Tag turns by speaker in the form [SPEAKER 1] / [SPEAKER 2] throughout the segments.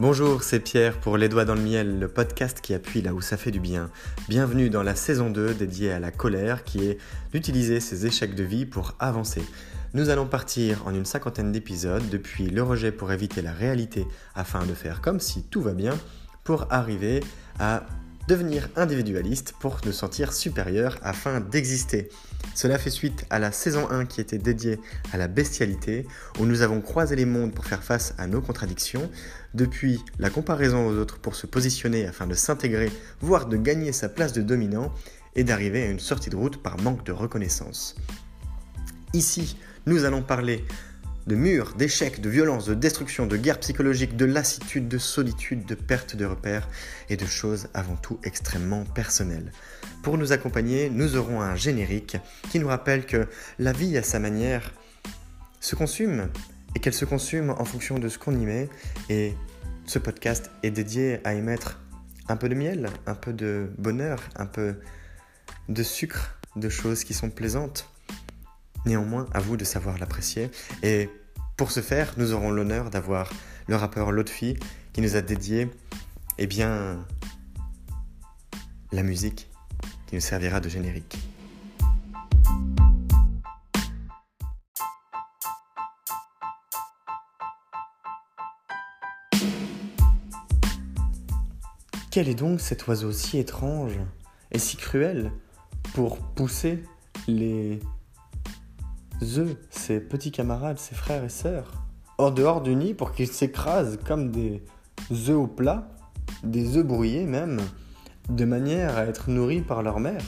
[SPEAKER 1] Bonjour, c'est Pierre pour Les Doigts dans le Miel, le podcast qui appuie là où ça fait du bien. Bienvenue dans la saison 2 dédiée à la colère qui est d'utiliser ses échecs de vie pour avancer. Nous allons partir en une cinquantaine d'épisodes depuis le rejet pour éviter la réalité afin de faire comme si tout va bien pour arriver à devenir individualiste pour nous sentir supérieur afin d'exister. Cela fait suite à la saison 1 qui était dédiée à la bestialité, où nous avons croisé les mondes pour faire face à nos contradictions, depuis la comparaison aux autres pour se positionner afin de s'intégrer, voire de gagner sa place de dominant, et d'arriver à une sortie de route par manque de reconnaissance. Ici, nous allons parler de murs, d'échecs, de violence, de destruction, de guerre psychologique, de lassitude, de solitude, de perte de repères et de choses avant tout extrêmement personnelles. Pour nous accompagner, nous aurons un générique qui nous rappelle que la vie à sa manière se consume et qu'elle se consume en fonction de ce qu'on y met et ce podcast est dédié à y mettre un peu de miel, un peu de bonheur, un peu de sucre, de choses qui sont plaisantes Néanmoins, à vous de savoir l'apprécier. Et pour ce faire, nous aurons l'honneur d'avoir le rappeur Lotfi qui nous a dédié eh bien, la musique qui nous servira de générique. Quel est donc cet oiseau si étrange et si cruel pour pousser les eux, ses petits camarades, ses frères et sœurs, hors dehors du nid pour qu'ils s'écrasent comme des œufs au plat, des œufs brouillés même, de manière à être nourris par leur mère.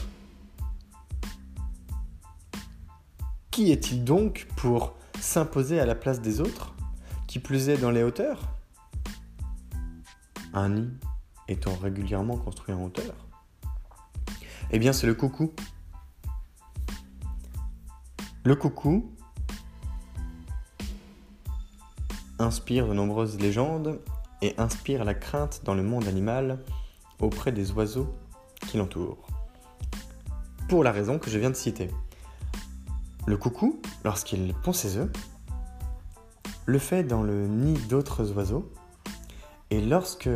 [SPEAKER 1] Qui est-il donc pour s'imposer à la place des autres, qui plus est dans les hauteurs? Un nid étant régulièrement construit en hauteur. Eh bien, c'est le coucou le coucou inspire de nombreuses légendes et inspire la crainte dans le monde animal auprès des oiseaux qui l'entourent. Pour la raison que je viens de citer. Le coucou, lorsqu'il pond ses œufs, le fait dans le nid d'autres oiseaux, et lorsque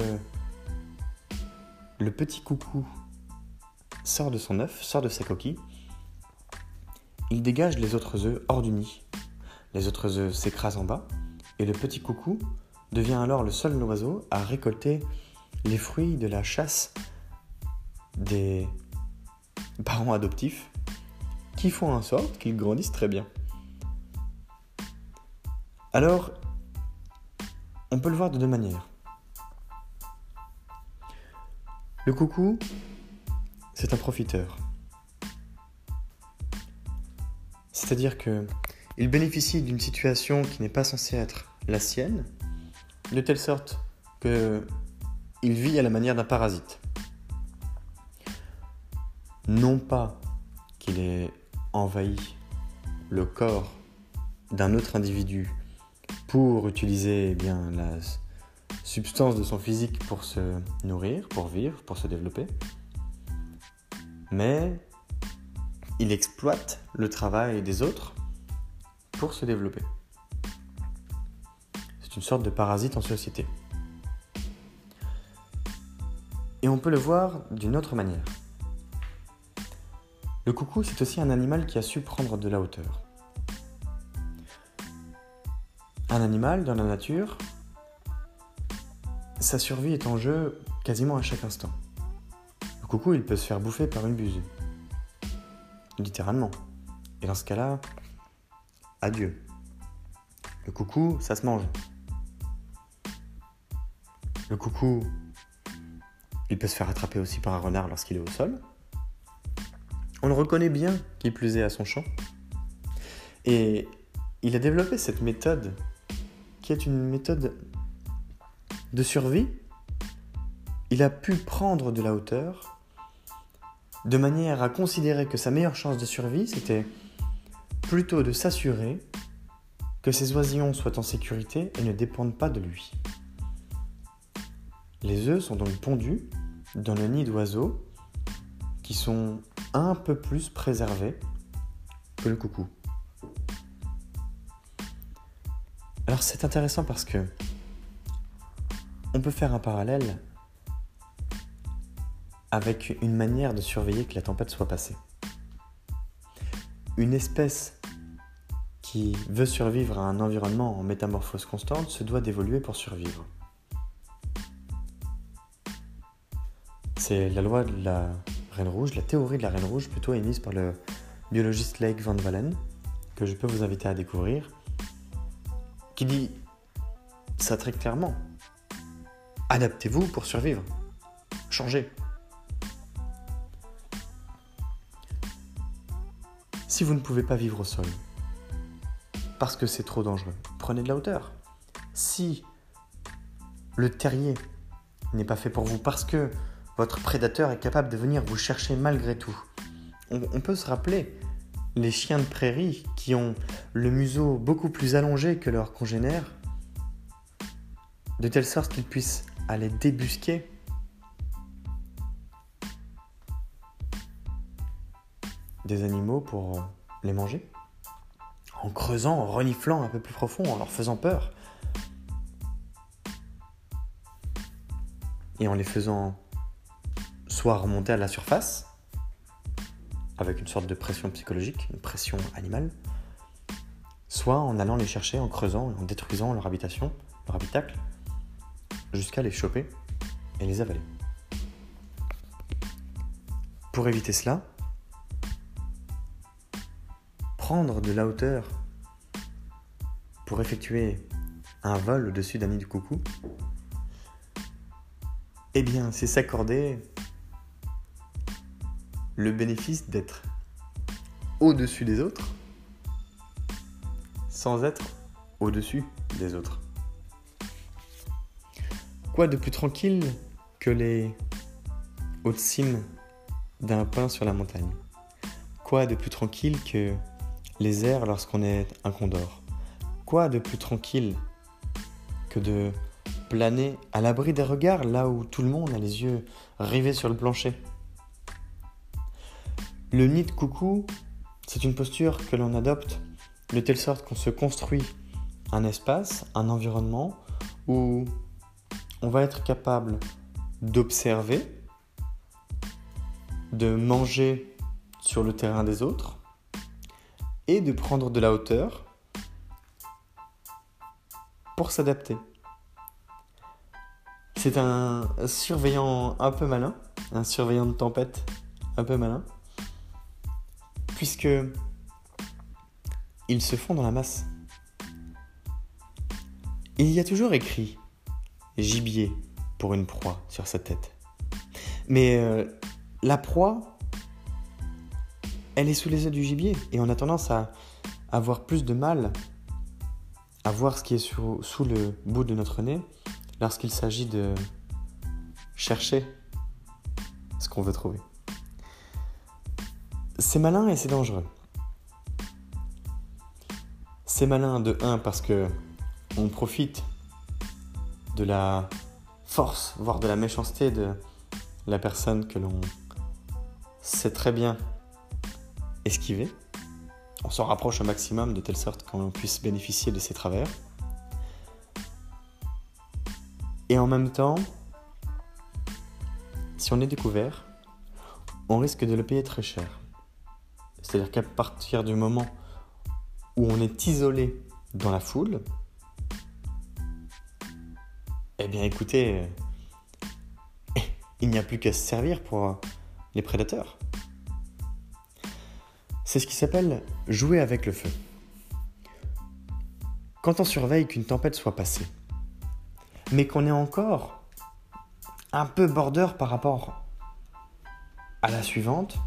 [SPEAKER 1] le petit coucou sort de son œuf, sort de sa coquille, il dégage les autres œufs hors du nid. Les autres œufs s'écrasent en bas et le petit coucou devient alors le seul oiseau à récolter les fruits de la chasse des parents adoptifs qui font en sorte qu'ils grandissent très bien. Alors, on peut le voir de deux manières. Le coucou, c'est un profiteur. C'est-à-dire que il bénéficie d'une situation qui n'est pas censée être la sienne, de telle sorte que il vit à la manière d'un parasite. Non pas qu'il ait envahi le corps d'un autre individu pour utiliser eh bien, la substance de son physique pour se nourrir, pour vivre, pour se développer, mais il exploite le travail des autres pour se développer. C'est une sorte de parasite en société. Et on peut le voir d'une autre manière. Le coucou, c'est aussi un animal qui a su prendre de la hauteur. Un animal dans la nature, sa survie est en jeu quasiment à chaque instant. Le coucou, il peut se faire bouffer par une buse littéralement. Et dans ce cas-là, adieu. Le coucou, ça se mange. Le coucou, il peut se faire attraper aussi par un renard lorsqu'il est au sol. On le reconnaît bien, qui plus est à son chant. Et il a développé cette méthode, qui est une méthode de survie. Il a pu prendre de la hauteur de manière à considérer que sa meilleure chance de survie, c'était plutôt de s'assurer que ses oisillons soient en sécurité et ne dépendent pas de lui. Les œufs sont donc pondus dans le nid d'oiseaux qui sont un peu plus préservés que le coucou. Alors c'est intéressant parce que on peut faire un parallèle avec une manière de surveiller que la tempête soit passée. Une espèce qui veut survivre à un environnement en métamorphose constante se doit d'évoluer pour survivre. C'est la loi de la Reine Rouge, la théorie de la Reine Rouge, plutôt émise par le biologiste Lake Van Valen, que je peux vous inviter à découvrir, qui dit ça très clairement. Adaptez-vous pour survivre. Changez. Si vous ne pouvez pas vivre au sol, parce que c'est trop dangereux, prenez de la hauteur. Si le terrier n'est pas fait pour vous parce que votre prédateur est capable de venir vous chercher malgré tout. On, peut se rappeler les chiens de prairie qui ont le museau beaucoup plus allongé que leurs congénères, de telle sorte qu'ils puissent aller débusquer des animaux pour les manger, en creusant, en reniflant un peu plus profond, en leur faisant peur, et en les faisant soit remonter à la surface, avec une sorte de pression psychologique, une pression animale, soit en allant les chercher, en creusant, en détruisant leur habitation, leur habitacle, jusqu'à les choper et les avaler. Pour éviter cela, prendre de la hauteur pour effectuer un vol au-dessus d'un nid de coucou, eh bien, c'est s'accorder le bénéfice d'être au-dessus des autres sans être au-dessus des autres. Quoi de plus tranquille que les hautes cimes d'un pain sur la montagne? Quoi de plus tranquille que les airs lorsqu'on est un condor. Quoi de plus tranquille que de planer à l'abri des regards là où tout le monde a les yeux rivés sur le plancher? Le nid de coucou, c'est une posture que l'on adopte de telle sorte qu'on se construit un espace, un environnement où on va être capable d'observer, de manger sur le terrain des autres de prendre de la hauteur pour s'adapter. C'est un surveillant un peu malin, un surveillant de tempête un peu malin puisque ils se font dans la masse. Il y a toujours écrit gibier pour une proie sur sa tête. Mais euh, la proie, elle est sous les yeux du gibier et on a tendance à avoir plus de mal à voir ce qui est sous, sous le bout de notre nez lorsqu'il s'agit de chercher ce qu'on veut trouver. C'est malin et c'est dangereux. C'est malin de 1 parce que on profite de la force, voire de la méchanceté de la personne que l'on sait très bien esquiver. On s'en rapproche au maximum de telle sorte qu'on puisse bénéficier de ses travers. Et en même temps, si on est découvert, on risque de le payer très cher. C'est-à-dire qu'à partir du moment où on est isolé dans la foule, eh bien écoutez, il n'y a plus qu'à se servir pour les prédateurs. C'est ce qui s'appelle jouer avec le feu. Quand on surveille qu'une tempête soit passée, mais qu'on est encore un peu border par rapport à la suivante,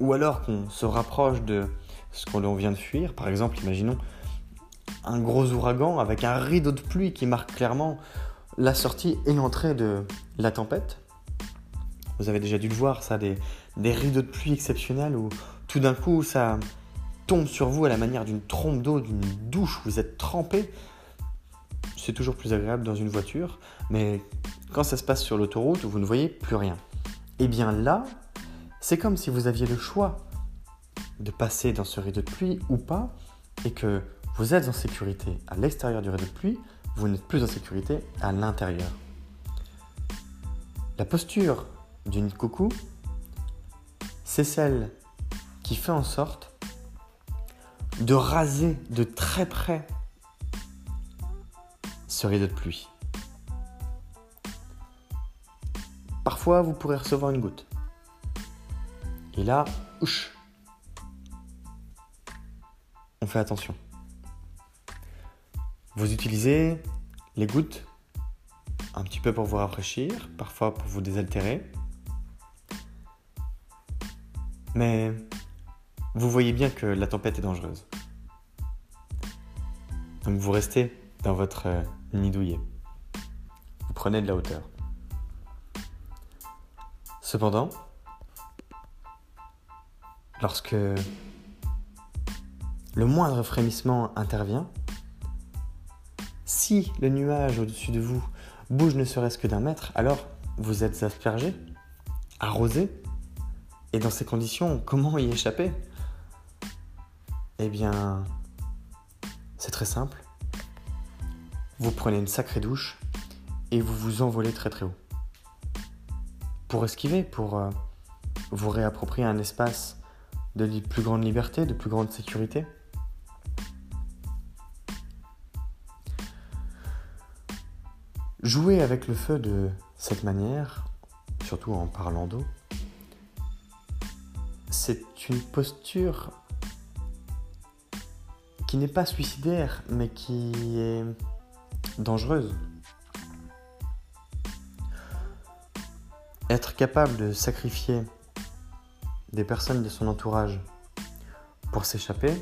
[SPEAKER 1] ou alors qu'on se rapproche de ce qu'on vient de fuir. Par exemple, imaginons un gros ouragan avec un rideau de pluie qui marque clairement la sortie et l'entrée de la tempête. Vous avez déjà dû le voir, ça, des, des rideaux de pluie exceptionnels où tout d'un coup ça tombe sur vous à la manière d'une trompe d'eau, d'une douche, vous êtes trempé. C'est toujours plus agréable dans une voiture, mais quand ça se passe sur l'autoroute, vous ne voyez plus rien. Et eh bien là, c'est comme si vous aviez le choix de passer dans ce rideau de pluie ou pas, et que vous êtes en sécurité à l'extérieur du rideau de pluie, vous n'êtes plus en sécurité à l'intérieur. La posture d'une coucou, c'est celle qui fait en sorte de raser de très près ce rideau de pluie. Parfois, vous pourrez recevoir une goutte. Et là, ouch, on fait attention. Vous utilisez les gouttes un petit peu pour vous rafraîchir, parfois pour vous désaltérer. Mais vous voyez bien que la tempête est dangereuse. Donc vous restez dans votre euh, nid douillet. Vous prenez de la hauteur. Cependant, lorsque le moindre frémissement intervient, si le nuage au-dessus de vous bouge ne serait-ce que d'un mètre, alors vous êtes aspergé, arrosé, et dans ces conditions, comment y échapper? Eh bien, c'est très simple. Vous prenez une sacrée douche et vous vous envolez très très haut. Pour esquiver, pour euh, vous réapproprier un espace de plus grande liberté, de plus grande sécurité. Jouer avec le feu de cette manière, surtout en parlant d'eau, c'est une posture qui n'est pas suicidaire, mais qui est dangereuse. Être capable de sacrifier des personnes de son entourage pour s'échapper,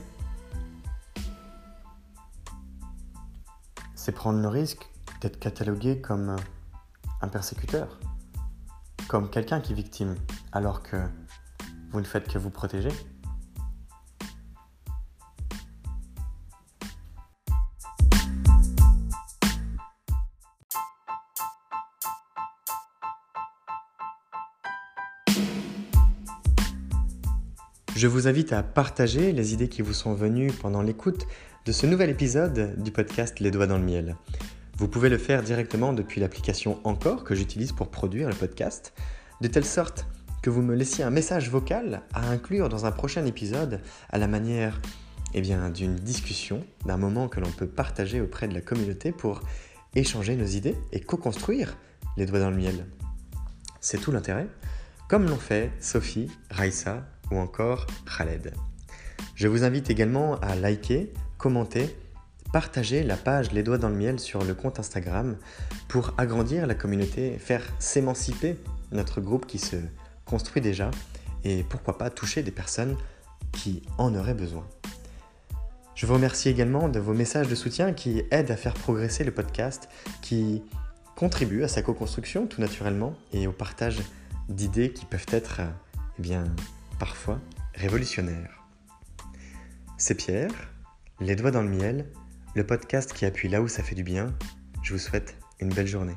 [SPEAKER 1] c'est prendre le risque d'être catalogué comme un persécuteur, comme quelqu'un qui est victime, alors que vous ne faites que vous protéger. Je vous invite à partager les idées qui vous sont venues pendant l'écoute de ce nouvel épisode du podcast Les Doigts dans le Miel. Vous pouvez le faire directement depuis l'application Encore que j'utilise pour produire le podcast, de telle sorte que vous me laissiez un message vocal à inclure dans un prochain épisode à la manière eh bien, d'une discussion, d'un moment que l'on peut partager auprès de la communauté pour échanger nos idées et co-construire les doigts dans le miel. C'est tout l'intérêt, comme l'ont fait Sophie, Raissa ou encore Khaled. Je vous invite également à liker, commenter Partagez la page Les Doigts dans le Miel sur le compte Instagram pour agrandir la communauté, faire s'émanciper notre groupe qui se construit déjà et pourquoi pas toucher des personnes qui en auraient besoin. Je vous remercie également de vos messages de soutien qui aident à faire progresser le podcast, qui contribuent à sa co-construction tout naturellement et au partage d'idées qui peuvent être, eh bien, parfois révolutionnaires. C'est Pierre, les doigts dans le miel, le podcast qui appuie là où ça fait du bien. Je vous souhaite une belle journée.